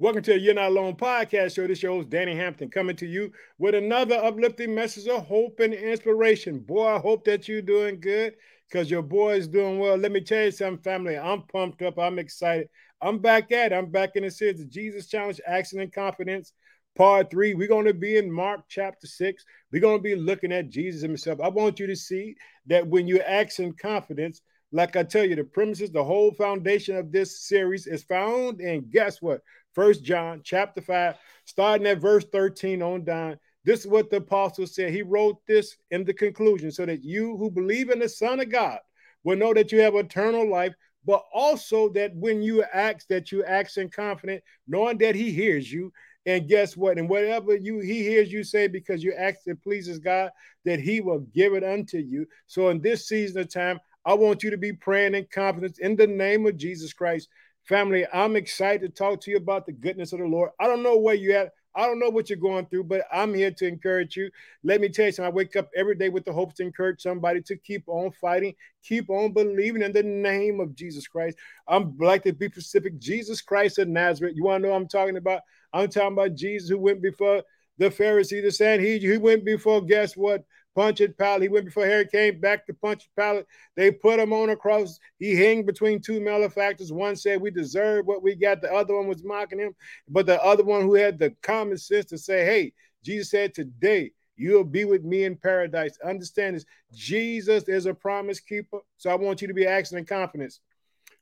Welcome to the You're Not Alone podcast show. This show is Danny Hampton coming to you with another uplifting message of hope and inspiration. Boy, I hope that you're doing good because your boy is doing well. Let me tell you something, family. I'm pumped up. I'm excited. I'm back at it. I'm back in the series, the Jesus Challenge, Action and Confidence, part three. We're going to be in Mark chapter six. We're going to be looking at Jesus himself. I want you to see that when you act in confidence, like I tell you, the premises, the whole foundation of this series is found in guess what? First John chapter 5, starting at verse 13 on down. This is what the apostle said. He wrote this in the conclusion so that you who believe in the Son of God will know that you have eternal life, but also that when you act, that you act in confidence, knowing that he hears you. And guess what? And whatever you he hears you say because you act that pleases God, that he will give it unto you. So in this season of time, I want you to be praying in confidence in the name of Jesus Christ Family, I'm excited to talk to you about the goodness of the Lord. I don't know where you're at. I don't know what you're going through, but I'm here to encourage you. Let me tell you something. I wake up every day with the hopes to encourage somebody to keep on fighting, keep on believing in the name of Jesus Christ. I'm like to be specific. Jesus Christ of Nazareth. You want to know I'm talking about? I'm talking about Jesus who went before the Pharisees, the Sanhedrin. He went before, guess what? Pontius Pilate. He went before Herod came back to Pontius Pilate. They put him on a cross. He hung between two malefactors. One said, We deserve what we got. The other one was mocking him. But the other one who had the common sense to say, Hey, Jesus said, Today you'll be with me in paradise. Understand this Jesus is a promise keeper. So I want you to be acting in confidence.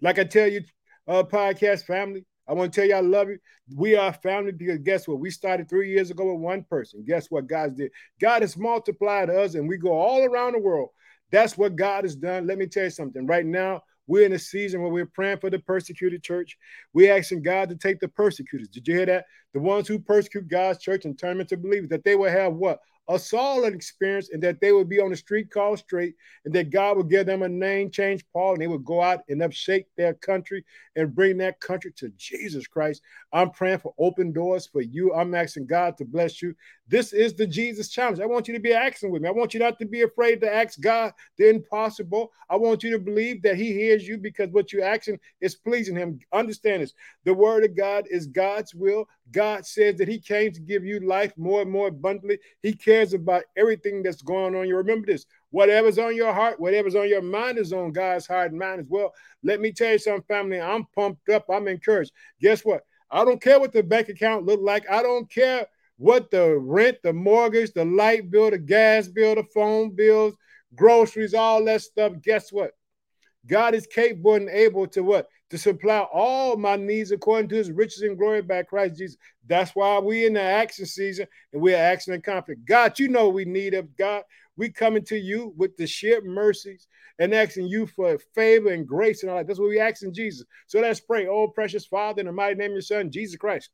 Like I tell you, uh, podcast family, I want to tell you I love you. We are family because guess what? We started three years ago with one person. Guess what God did? God has multiplied us and we go all around the world. That's what God has done. Let me tell you something. Right now, we're in a season where we're praying for the persecuted church. We're asking God to take the persecutors. Did you hear that? The ones who persecute God's church and turn them into believers, that they will have what? A solid experience and that they would be on the street called straight and that God would give them a name change, Paul, and they would go out and upshake their country and bring that country to Jesus Christ. I'm praying for open doors for you. I'm asking God to bless you. This is the Jesus challenge. I want you to be asking with me. I want you not to be afraid to ask God the impossible. I want you to believe that He hears you because what you're asking is pleasing Him. Understand this the word of God is God's will. God says that He came to give you life more and more abundantly. He cares about everything that's going on. You remember this whatever's on your heart, whatever's on your mind is on God's heart and mind as well. Let me tell you something, family. I'm pumped up. I'm encouraged. Guess what? I don't care what the bank account look like. I don't care what the rent, the mortgage, the light bill, the gas bill, the phone bills, groceries, all that stuff. Guess what? God is capable and able to what? To supply all my needs according to his riches and glory by Christ Jesus. That's why we in the action season and we're action and conflict. God, you know we need of God. We coming to you with the sheer mercies and asking you for favor and grace and all that. That's what we asking Jesus. So let's pray. Oh, precious Father, in the mighty name of your Son, Jesus Christ.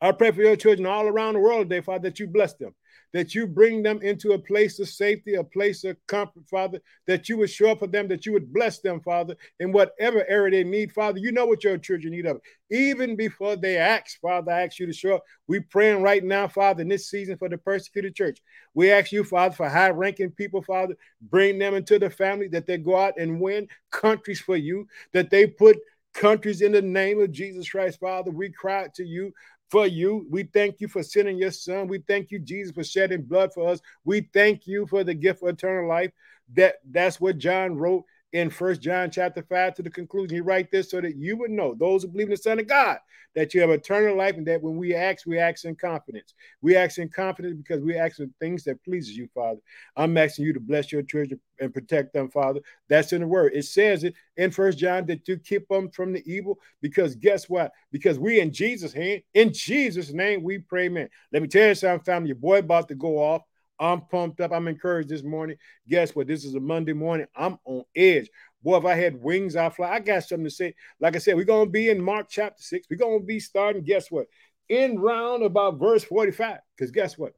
I pray for your children all around the world today, Father, that you bless them, that you bring them into a place of safety, a place of comfort, Father, that you would show up for them, that you would bless them, Father, in whatever area they need, Father. You know what your children need of. Even before they ask, Father, I ask you to show up. We praying right now, Father, in this season for the persecuted church. We ask you, Father, for high-ranking people, Father, bring them into the family, that they go out and win countries for you, that they put countries in the name of Jesus Christ, Father. We cry to you for you. We thank you for sending your son. We thank you, Jesus, for shedding blood for us. We thank you for the gift of eternal life. That that's what John wrote in First John chapter 5 to the conclusion. He write this so that you would know, those who believe in the Son of God, that you have eternal life, and that when we ask, we ask in confidence. We ask in confidence because we ask in things that pleases you, Father. I'm asking you to bless your children and protect them, Father. That's in the word. It says it in First John that you keep them from the evil. Because guess what? Because we in Jesus' hand, in Jesus' name, we pray, man. Let me tell you something, family. Your boy about to go off. I'm pumped up. I'm encouraged this morning. Guess what? This is a Monday morning. I'm on edge. Boy, if I had wings, I'd fly. I got something to say. Like I said, we're going to be in Mark chapter 6. We're going to be starting, guess what? In round about verse 45. Because guess what?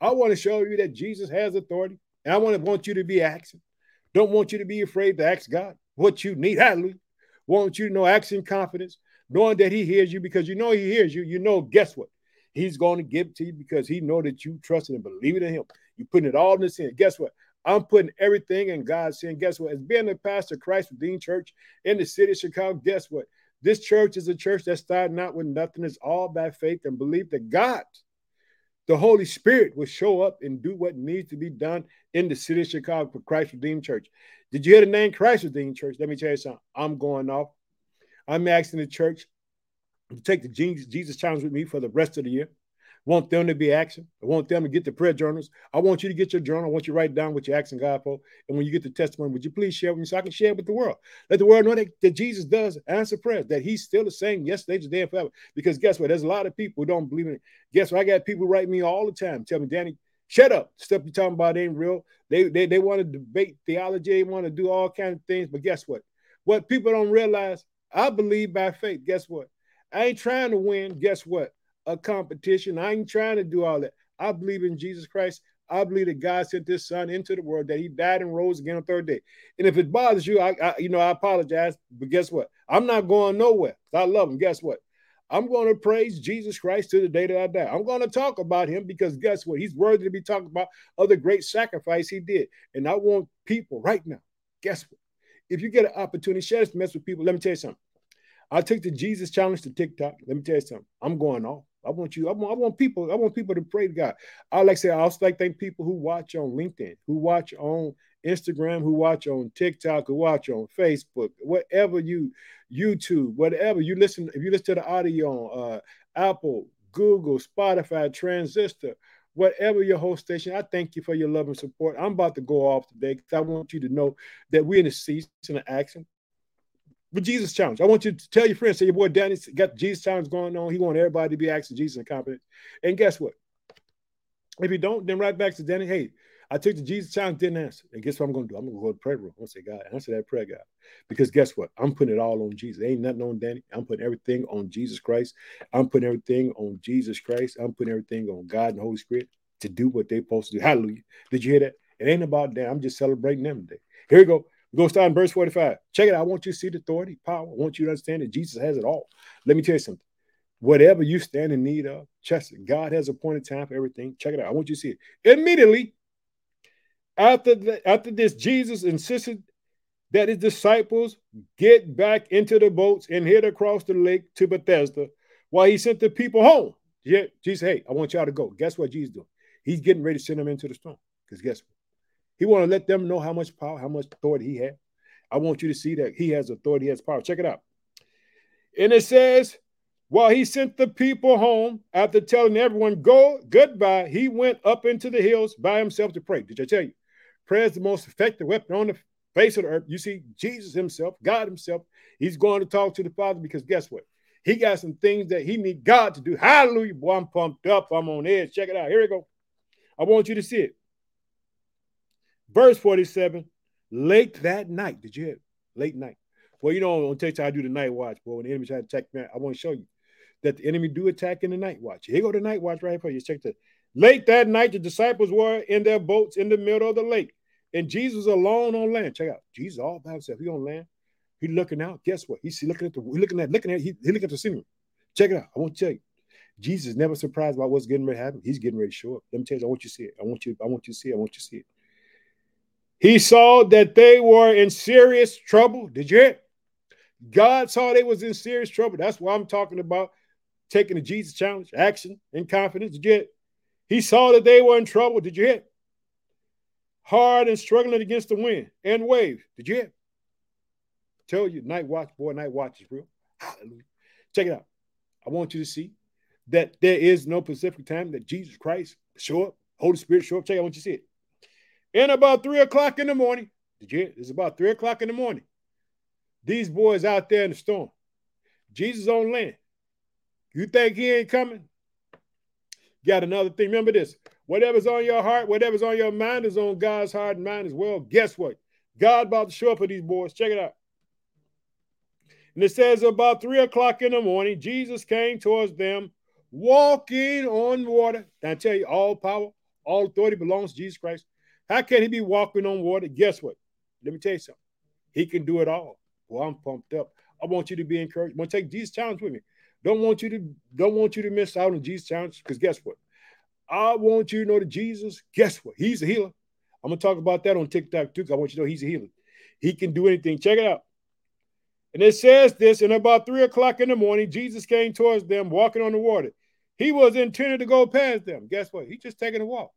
I want to show you that Jesus has authority. And I want to want you to be asking. Don't want you to be afraid to ask God what you need. Hallelujah. Want you to know asking confidence, knowing that He hears you because you know He hears you. You know, guess what? He's going to give it to you because He know that you trust and believe in Him. You're putting it all in His hand. Guess what? I'm putting everything in God's hand. Guess what? As being a pastor Christ Redeemed Church in the city of Chicago, guess what? This church is a church that started out with nothing. It's all by faith and belief that God, the Holy Spirit, will show up and do what needs to be done in the city of Chicago for Christ Redeemed Church. Did you hear the name Christ Redeemed Church? Let me tell you something. I'm going off. I'm asking the church to take the Jesus challenge with me for the rest of the year want them to be action. I want them to get the prayer journals. I want you to get your journal. I want you to write down what you're asking God for. And when you get the testimony, would you please share with me so I can share with the world? Let the world know that, that Jesus does answer prayers, that he's still the same yesterday, today, and forever. Because guess what? There's a lot of people who don't believe in it. Guess what? I got people write me all the time, tell me, Danny, shut up. Stuff you're talking about ain't real. They, they, they want to debate theology. They want to do all kinds of things. But guess what? What people don't realize, I believe by faith. Guess what? I ain't trying to win. Guess what? a competition. I ain't trying to do all that. I believe in Jesus Christ. I believe that God sent His Son into the world, that He died and rose again on the third day. And if it bothers you, I, I, you know, I apologize. But guess what? I'm not going nowhere. I love Him. Guess what? I'm going to praise Jesus Christ to the day that I die. I'm going to talk about Him because guess what? He's worthy to be talked about of the great sacrifice He did. And I want people right now. Guess what? If you get an opportunity, share this mess with people. Let me tell you something. I took the Jesus challenge to TikTok. Let me tell you something. I'm going off. I want you, I want, I want people, I want people to pray to God. I like say, I also like thank people who watch on LinkedIn, who watch on Instagram, who watch on TikTok, who watch on Facebook, whatever you, YouTube, whatever you listen, if you listen to the audio on uh, Apple, Google, Spotify, Transistor, whatever your host station, I thank you for your love and support. I'm about to go off today because I want you to know that we're in a season of action with Jesus challenge. I want you to tell your friends, say your boy Danny's got Jesus challenge going on. He want everybody to be asking Jesus and confident. And guess what? If you don't, then right back to Danny. Hey, I took the Jesus challenge, didn't answer. And guess what I'm going to do? I'm going to go to prayer room. I'm to say, God, answer that prayer, God. Because guess what? I'm putting it all on Jesus. Ain't nothing on Danny. I'm putting everything on Jesus Christ. I'm putting everything on Jesus Christ. I'm putting everything on God and Holy Spirit to do what they're supposed to do. Hallelujah. Did you hear that? It ain't about that. I'm just celebrating them today. Here we go. To start in verse 45. Check it out. I want you to see the authority, power. I want you to understand that Jesus has it all. Let me tell you something. Whatever you stand in need of, trust it. God has appointed time for everything. Check it out. I want you to see it. Immediately after, the, after this, Jesus insisted that his disciples get back into the boats and head across the lake to Bethsaida while he sent the people home. Yeah, Jesus, hey, I want y'all to go. Guess what Jesus doing? He's getting ready to send them into the storm. Because guess what? He want to let them know how much power, how much authority he had. I want you to see that he has authority, he has power. Check it out. And it says, while he sent the people home after telling everyone, go goodbye, he went up into the hills by himself to pray. Did I tell you? Prayer is the most effective weapon on the face of the earth. You see, Jesus himself, God himself, he's going to talk to the Father because guess what? He got some things that he need God to do. Hallelujah. Boy, I'm pumped up. I'm on edge. Check it out. Here we go. I want you to see it. Verse 47, late that night. Did you hear? Late night. Well, you know, on TikTok, I do the night watch, boy. When the enemy try to attack me, I want to show you that the enemy do attack in the night watch. Here go the night watch right for you. Check that. Late that night, the disciples were in their boats in the middle of the lake, and Jesus alone on land. Check out. Jesus all by himself. He on land. He looking out. Guess what? He's looking at the he looking at looking at he, he looking at the scenery. Check it out. I want to tell you. Jesus never surprised about what's getting ready to happen. He's getting ready to show up. Let me tell you, I want you to see it. I want you, I want you to see it. I want you to see it. He saw that they were in serious trouble. Did you hear? God saw they was in serious trouble. That's why I'm talking about taking the Jesus challenge, action and confidence. Did you hear? He saw that they were in trouble. Did you hear? Hard and struggling against the wind and waves. Did you hear? Tell you, night watch, boy, night watch is real. Hallelujah. Check it out. I want you to see that there is no specific time that Jesus Christ show up, Holy Spirit show up. Check it out. I want you to see it. And about three o'clock in the morning, did you hear? It's about three o'clock in the morning. These boys out there in the storm. Jesus on land. You think he ain't coming? Got another thing. Remember this. Whatever's on your heart, whatever's on your mind is on God's heart and mind as well. Guess what? God about to show up for these boys. Check it out. And it says about three o'clock in the morning, Jesus came towards them walking on water. I tell you, all power, all authority belongs to Jesus Christ. How can he be walking on water? Guess what? Let me tell you something. He can do it all. Well, I'm pumped up. I want you to be encouraged. I want to take Jesus challenge with me. Don't want you to don't want you to miss out on Jesus challenge because guess what? I want you to know that Jesus. Guess what? He's a healer. I'm gonna talk about that on TikTok too. Because I want you to know he's a healer. He can do anything. Check it out. And it says this, and about three o'clock in the morning, Jesus came towards them walking on the water. He was intended to go past them. Guess what? He just taking a walk.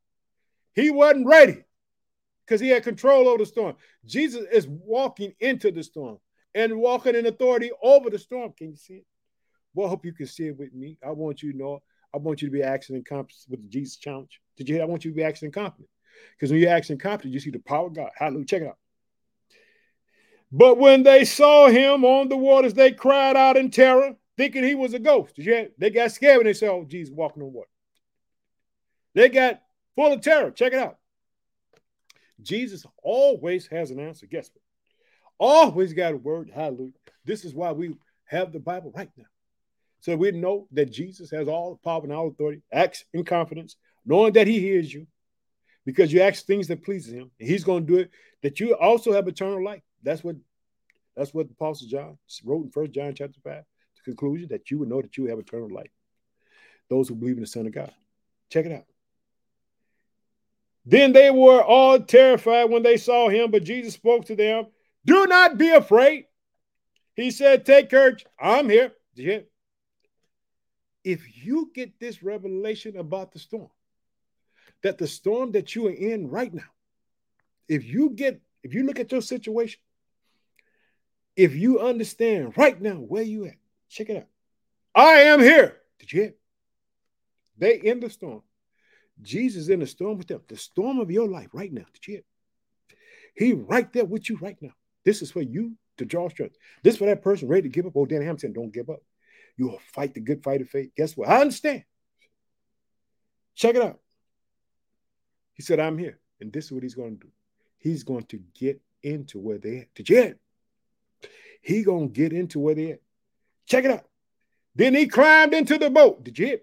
He wasn't ready because he had control over the storm. Jesus is walking into the storm and walking in authority over the storm. Can you see it? Well, I hope you can see it with me. I want you to know. I want you to be acting confident with the Jesus challenge. Did you hear? I want you to be acting confident. Because when you're acting confident, you see the power of God. Hallelujah. Check it out. But when they saw him on the waters, they cried out in terror, thinking he was a ghost. Did you hear? They got scared when they saw Jesus walking on water. They got full of terror. Check it out. Jesus always has an answer. Guess what? Always got a word. Hallelujah. This is why we have the Bible right now. So we know that Jesus has all the power and all authority. Acts in confidence, knowing that he hears you because you ask things that pleases him. And he's going to do it, that you also have eternal life. That's what that's what the Apostle John wrote in First John chapter 5. The conclusion that you would know that you have eternal life. Those who believe in the Son of God. Check it out. Then they were all terrified when they saw him, but Jesus spoke to them. Do not be afraid. He said, Take courage. I'm here. Yeah. If you get this revelation about the storm, that the storm that you are in right now, if you get, if you look at your situation, if you understand right now where you at, check it out. I am here. Did you hear? They in the storm. Jesus in the storm with them. The storm of your life right now. Did you hear? He right there with you right now. This is for you to draw strength. This is for that person ready to give up. Oh, Dan Hampton, don't give up. You will fight the good fight of faith. Guess what? I understand. Check it out. He said, I'm here. And this is what he's going to do. He's going to get into where they at. Did you hear? He gonna get into where they at. Check it out. Then he climbed into the boat. Did you hear?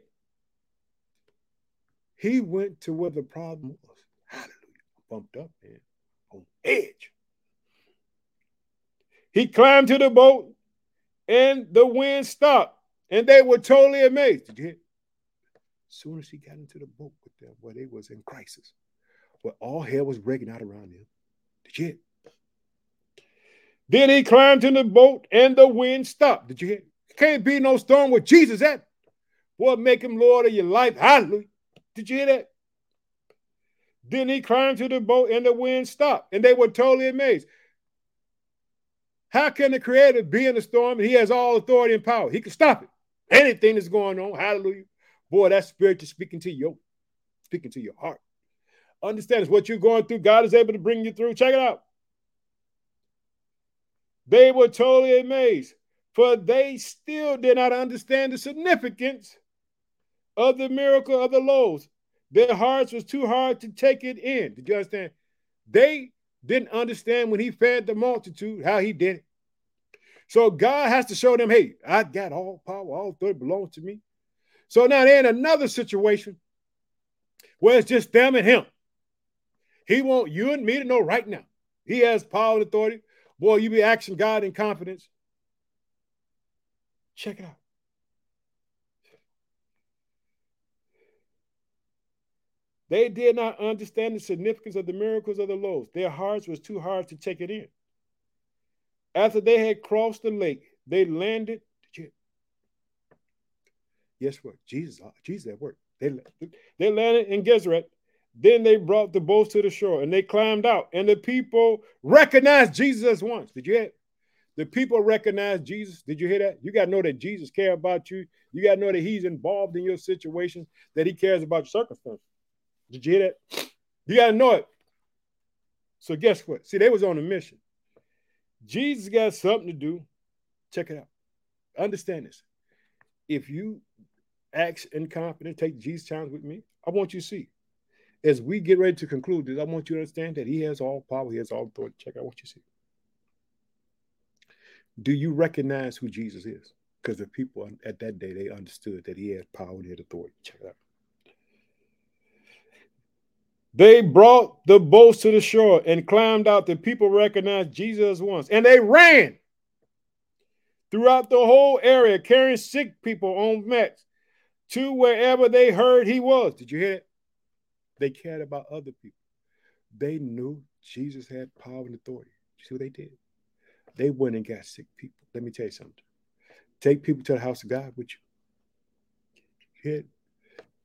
He went to where the problem was. Hallelujah. Bumped up, man. On edge. He climbed to the boat and the wind stopped. And they were totally amazed. Did you hear? As soon as he got into the boat with them, where they was in crisis, where all hell was breaking out around them. Did you hear? Then he climbed in the boat and the wind stopped. Did you hear? Can't be no storm with Jesus at. Boy, make him Lord of your life. Hallelujah. Did you hear that? Then he climbed to the boat and the wind stopped. And they were totally amazed. How can the creator be in the storm he has all authority and power? He can stop it. Anything that's going on. Hallelujah. Boy, that spirit is speaking to you, speaking to your heart. Understand what you're going through. God is able to bring you through. Check it out. They were totally amazed, for they still did not understand the significance of the miracle of the loaves. Their hearts was too hard to take it in. Did you understand? They didn't understand when he fed the multitude how he did it. So God has to show them, hey, I got all power, all authority belongs to me. So now they're in another situation where it's just them and him. He want you and me to know right now. He has power and authority. Boy, you be asking God in confidence. Check it out. They did not understand the significance of the miracles of the loaves. Their hearts was too hard to take it in. After they had crossed the lake, they landed. Did you, guess what? Jesus, uh, Jesus at work. They, they landed in Gennesaret then they brought the boats to the shore and they climbed out, and the people recognized Jesus once. Did you hear? The people recognized Jesus. Did you hear that? You got to know that Jesus cares about you. You got to know that He's involved in your situation, that He cares about your circumstances. Did you hear that? You got to know it. So guess what? See, they was on a mission. Jesus got something to do. Check it out. Understand this. If you act in confidence, take Jesus' challenge with me, I want you to see as we get ready to conclude this, I want you to understand that He has all power, He has all authority. Check out what you see. Do you recognize who Jesus is? Because the people at that day they understood that He had power and He had authority. Check it out. They brought the boats to the shore and climbed out. The people recognized Jesus once, and they ran throughout the whole area, carrying sick people on mats to wherever they heard he was. Did you hear it? They cared about other people. They knew Jesus had power and authority. You see what they did? They went and got sick people. let me tell you something. Take people to the house of God with you. Hit.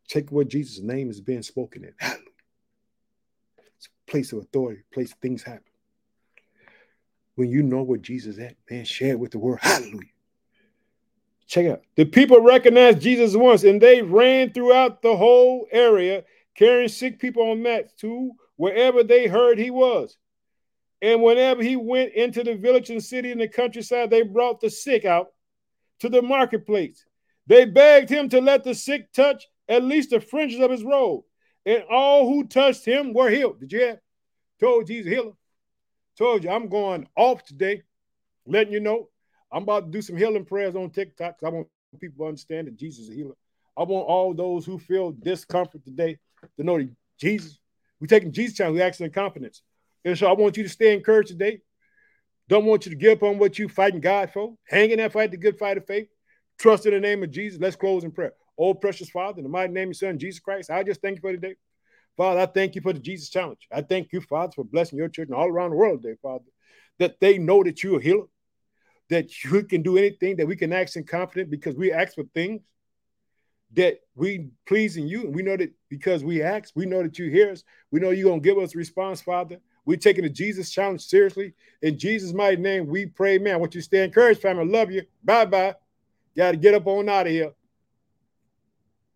Take what Jesus' name is being spoken in. Hallelujah. Place of authority, place things happen. When you know what Jesus at, man, share it with the world. Hallelujah. Check out. The people recognized Jesus once and they ran throughout the whole area carrying sick people on mats to wherever they heard he was. And whenever he went into the village and city in the countryside, they brought the sick out to the marketplace. They begged him to let the sick touch at least the fringes of his robe. And all who touched him were healed. Did you hear? Told Jesus healer. Told you I'm going off today, letting you know I'm about to do some healing prayers on TikTok because I want people to understand that Jesus is a healer. I want all those who feel discomfort today to know that Jesus, we're taking Jesus challenge, we're acting in confidence. And so I want you to stay encouraged today. Don't want you to give up on what you're fighting God for. Hang in that fight, the good fight of faith. Trust in the name of Jesus. Let's close in prayer. Oh, precious Father, in the mighty name of your Son, Jesus Christ, I just thank you for today. Father, I thank you for the Jesus challenge. I thank you, Father, for blessing your children all around the world today, Father, that they know that you're a healer, that you can do anything, that we can ask in confidence because we ask for things that we pleasing you. And we know that because we ask, we know that you hear us. We know you're going to give us a response, Father. We're taking the Jesus challenge seriously. In Jesus' mighty name, we pray, man. I want you to stay encouraged, family. I love you. Bye bye. Got to get up on out of here.